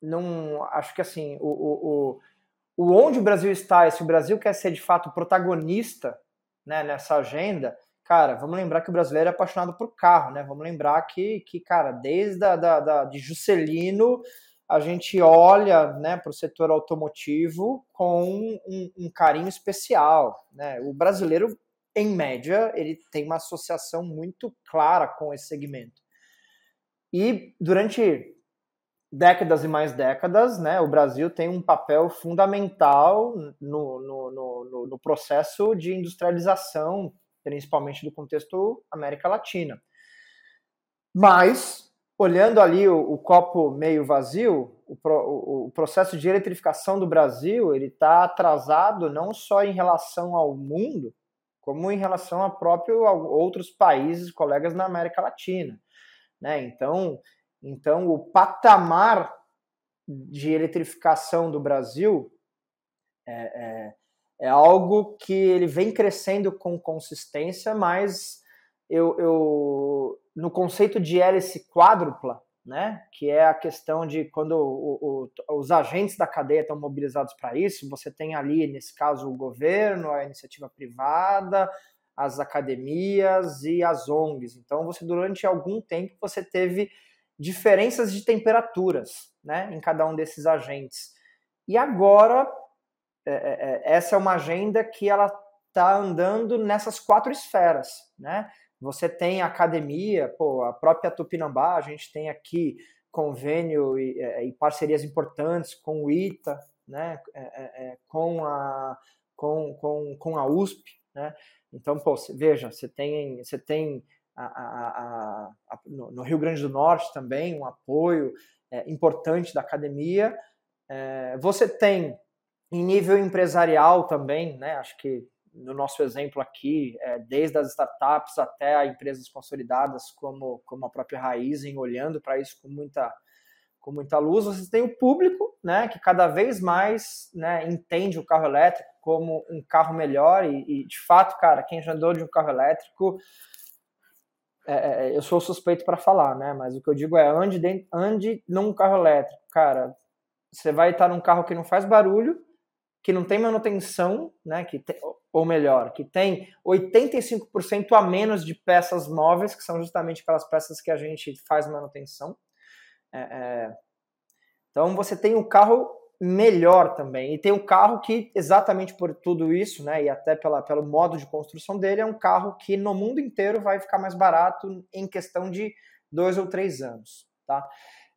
não acho que assim o, o, o, onde o Brasil está, se o Brasil quer ser de fato protagonista né, nessa agenda, cara, vamos lembrar que o brasileiro é apaixonado por carro, né? Vamos lembrar que, que cara, desde a, da, da, de Juscelino a gente olha né, para o setor automotivo com um, um, carinho especial. Né? O brasileiro, em média, ele tem uma associação muito clara com esse segmento. E durante décadas e mais décadas, né, o Brasil tem um papel fundamental no, no, no, no, processo de industrialização, principalmente do contexto América Latina. Mas, olhando ali o, o copo meio vazio, o, o, o, processo de eletrificação do Brasil ele está atrasado não só em relação ao mundo, como em relação a próprio a outros países, colegas na América Latina. Né? Então, então, o patamar de eletrificação do Brasil é, é, É algo que ele vem crescendo com consistência, mas eu, eu no conceito de hélice quádrupla, né, que é a questão de quando o, o, os agentes da cadeia estão mobilizados para isso, você tem ali, nesse caso, o governo, a iniciativa privada, as academias e as ONGs. Então, você durante algum tempo você teve diferenças de temperaturas, né, em cada um desses agentes. E agora é, é, é essa é uma agenda que ela está andando nessas quatro esferas, né? Você tem a academia, pô, a própria Tupinambá, a gente tem aqui convênio e, é, e parcerias importantes com o ITA, né? É, com, a, com, com, com a USP, né? Então, pô, veja, você tem, você tem a, a, a, no Rio Grande do Norte também um apoio é, importante da academia. É, você tem em nível empresarial também, né? Acho que no nosso exemplo aqui, é, desde as startups até empresas consolidadas como, como a própria Raizen, olhando para isso com muita, com muita luz. Você tem o público, né, que cada vez mais né, entende o carro elétrico como um carro melhor e, e de fato, cara, quem já andou de um carro elétrico, é, é, é eu sou suspeito para falar, né, mas o que eu digo é ande, dentro, ande num carro elétrico, cara, você vai estar num carro que não faz barulho, que não tem manutenção, né, que tem, ou melhor, que tem 85% a menos de peças móveis, que são justamente aquelas peças que a gente faz manutenção. É, é, então você tem um carro melhor também. E tem um carro que, exatamente por tudo isso, né, e até pela, pelo modo de construção dele, é um carro que no mundo inteiro vai ficar mais barato em questão de dois ou três anos. Tá?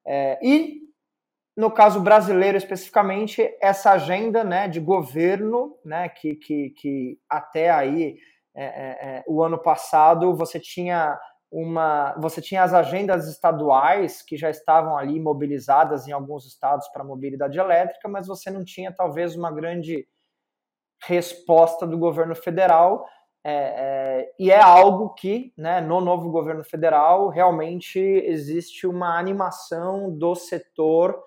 É, e no caso brasileiro especificamente, essa agenda né, de governo, né, que, que, que até aí é, é, é o ano passado você tinha uma, você tinha as agendas estaduais que já estavam ali mobilizadas em alguns estados para mobilidade elétrica, mas você não tinha talvez uma grande resposta do governo federal. É, é, e é algo que, né, no novo governo federal, realmente existe uma animação do setor,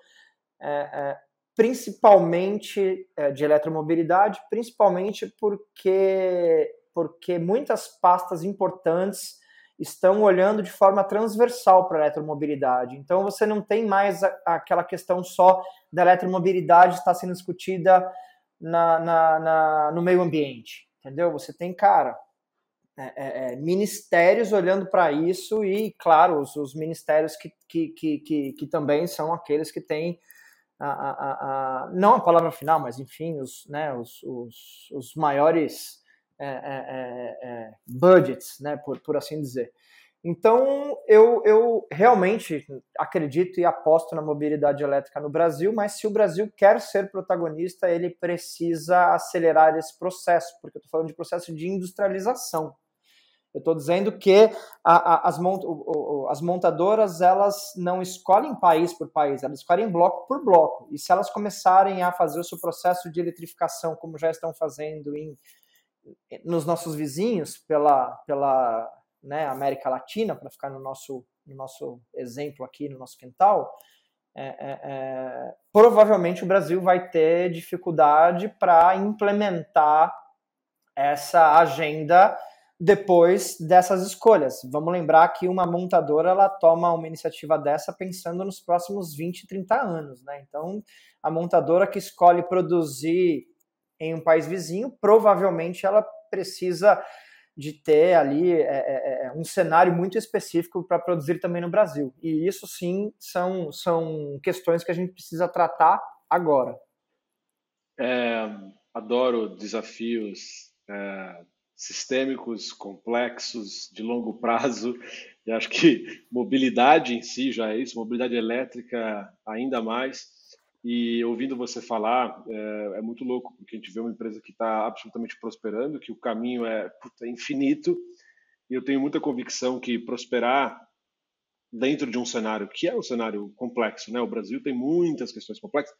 é, é principalmente é, de eletromobilidade, principalmente porque, porque muitas pastas importantes estão olhando de forma transversal para a eletromobilidade. Então você não tem mais a, aquela questão só da eletromobilidade estar sendo discutida na, na, na no meio ambiente, entendeu? Você tem, cara, é, é, é ministérios olhando para isso e, claro, os, os ministérios que, que, que, que, que também são aqueles que têm a, a, a, não a palavra final, mas enfim, os, né, os, os, os maiores é, é, é, é, budgets, né, por, por assim dizer. Então, eu, eu realmente acredito e aposto na mobilidade elétrica no Brasil, mas se o Brasil quer ser protagonista, ele precisa acelerar esse processo, porque eu estou falando de processo de industrialização. Eu estou dizendo que a, a, as, mont, o, o, as montadoras elas não escolhem país por país, elas escolhem bloco por bloco. E se elas começarem a fazer o seu processo de eletrificação, como já estão fazendo em nos nossos vizinhos pela, pela né, América Latina, para ficar no nosso, no nosso exemplo aqui, no nosso quintal, é, é, é, provavelmente o Brasil vai ter dificuldade para implementar essa agenda depois dessas escolhas. Vamos lembrar que uma montadora ela toma uma iniciativa dessa pensando nos próximos 20, 30 anos. Né? Então, a montadora que escolhe produzir em um país vizinho, provavelmente ela precisa de ter ali é, é, é um cenário muito específico para produzir também no Brasil. E isso sim são, são questões que a gente precisa tratar agora. É, adoro desafios é, sistêmicos, complexos, de longo prazo. E acho que mobilidade em si já é isso, mobilidade elétrica ainda mais. E ouvindo você falar, é, é, muito louco, porque a gente vê uma empresa que está absolutamente prosperando, que o caminho é puta, infinito, e eu tenho muita convicção que prosperar dentro de um cenário que é um cenário complexo, né? O Brasil tem muitas questões complexas.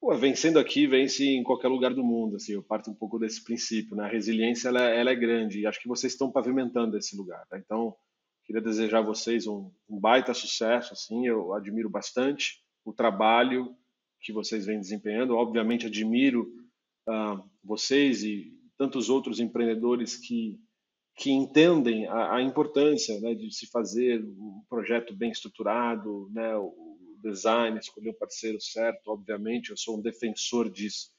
Pô, vencendo aqui, vence em qualquer lugar do mundo, assim, eu parto um pouco desse princípio, né? A resiliência, ela, ela é grande, e acho que vocês estão pavimentando esse lugar, tá? Então, queria desejar a vocês um, um baita sucesso, assim, eu admiro bastante o trabalho, que vocês vêm desempenhando. Obviamente, admiro uh, vocês e tantos outros empreendedores que, que entendem a, a importância né, de se fazer um projeto bem estruturado, né, o design, escolher um parceiro certo, obviamente, eu sou um defensor disso.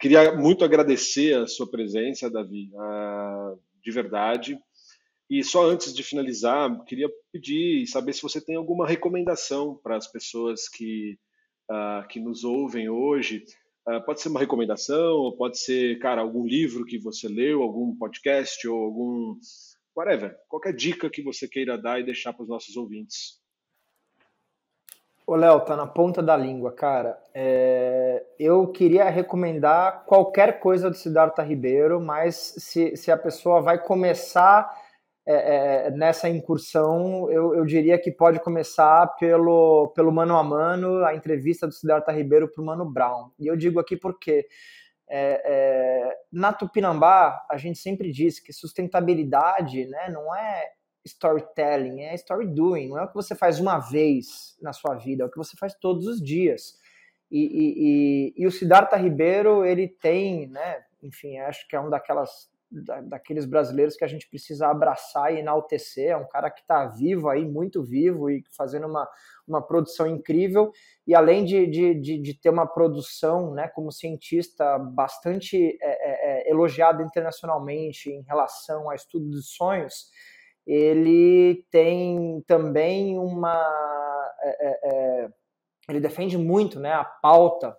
Queria muito agradecer a sua presença, Davi, uh, de verdade. E só antes de finalizar, queria pedir e saber se você tem alguma recomendação para as pessoas que, uh, que nos ouvem hoje. Uh, pode ser uma recomendação, pode ser, cara, algum livro que você leu, algum podcast ou algum. whatever. Qualquer dica que você queira dar e deixar para os nossos ouvintes. Ô, Léo, tá na ponta da língua, cara. É, eu queria recomendar qualquer coisa do Siddhartha Ribeiro, mas se, se a pessoa vai começar é, é, nessa incursão, eu, eu, diria que pode começar pelo, pelo mano a mano, a entrevista do Siddhartha Ribeiro para o Mano Brown. E eu digo aqui porque é, é, na Tupinambá, a gente sempre diz que sustentabilidade né, não é storytelling, é story doing, não é o que você faz uma vez na sua vida, é o que você faz todos os dias. E, e, e, e o Siddhartha Ribeiro, ele tem, né, enfim, acho que é um daquelas da, daqueles brasileiros que a gente precisa abraçar e enaltecer. É um cara que está vivo aí, muito vivo e fazendo uma, uma produção incrível. E além de, de, de, de ter uma produção, né, como cientista, bastante é, é, é elogiada internacionalmente em relação a estudo de sonhos, ele tem também uma. É, é, é ele defende muito né, a pauta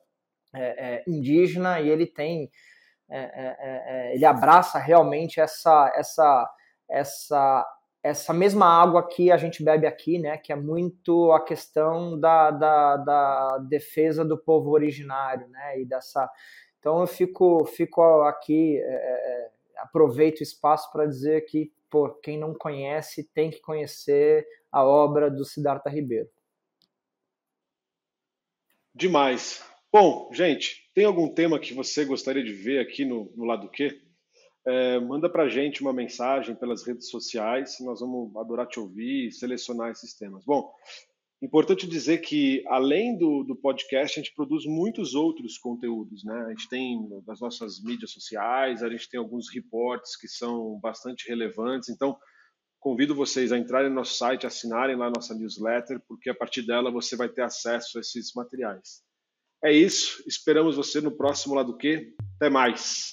indígena e ele tem. Ele abraça realmente essa, essa, essa, essa mesma água que a gente bebe aqui, né, que é muito a questão da, da, da defesa do povo originário, né, e dessa. Então eu fico, fico aqui, aproveito o espaço para dizer que pô, quem não conhece tem que conhecer a obra do Siddhartha Ribeiro. Demais. Bom, gente, tem algum tema que você gostaria de ver aqui no, no lado Q? É, manda para gente uma mensagem pelas redes sociais, nós vamos adorar te ouvir e selecionar esses temas. Bom, Importante dizer que, além do, do, podcast, a gente produz muitos outros conteúdos. Né? A gente tem nas nossas mídias sociais, a gente tem alguns reportes que são bastante relevantes. Então, convido vocês a entrarem no nosso site, assinarem lá a nossa newsletter, porque a partir dela você vai ter acesso a esses materiais. É isso. Esperamos você no próximo Lado Q. Até mais.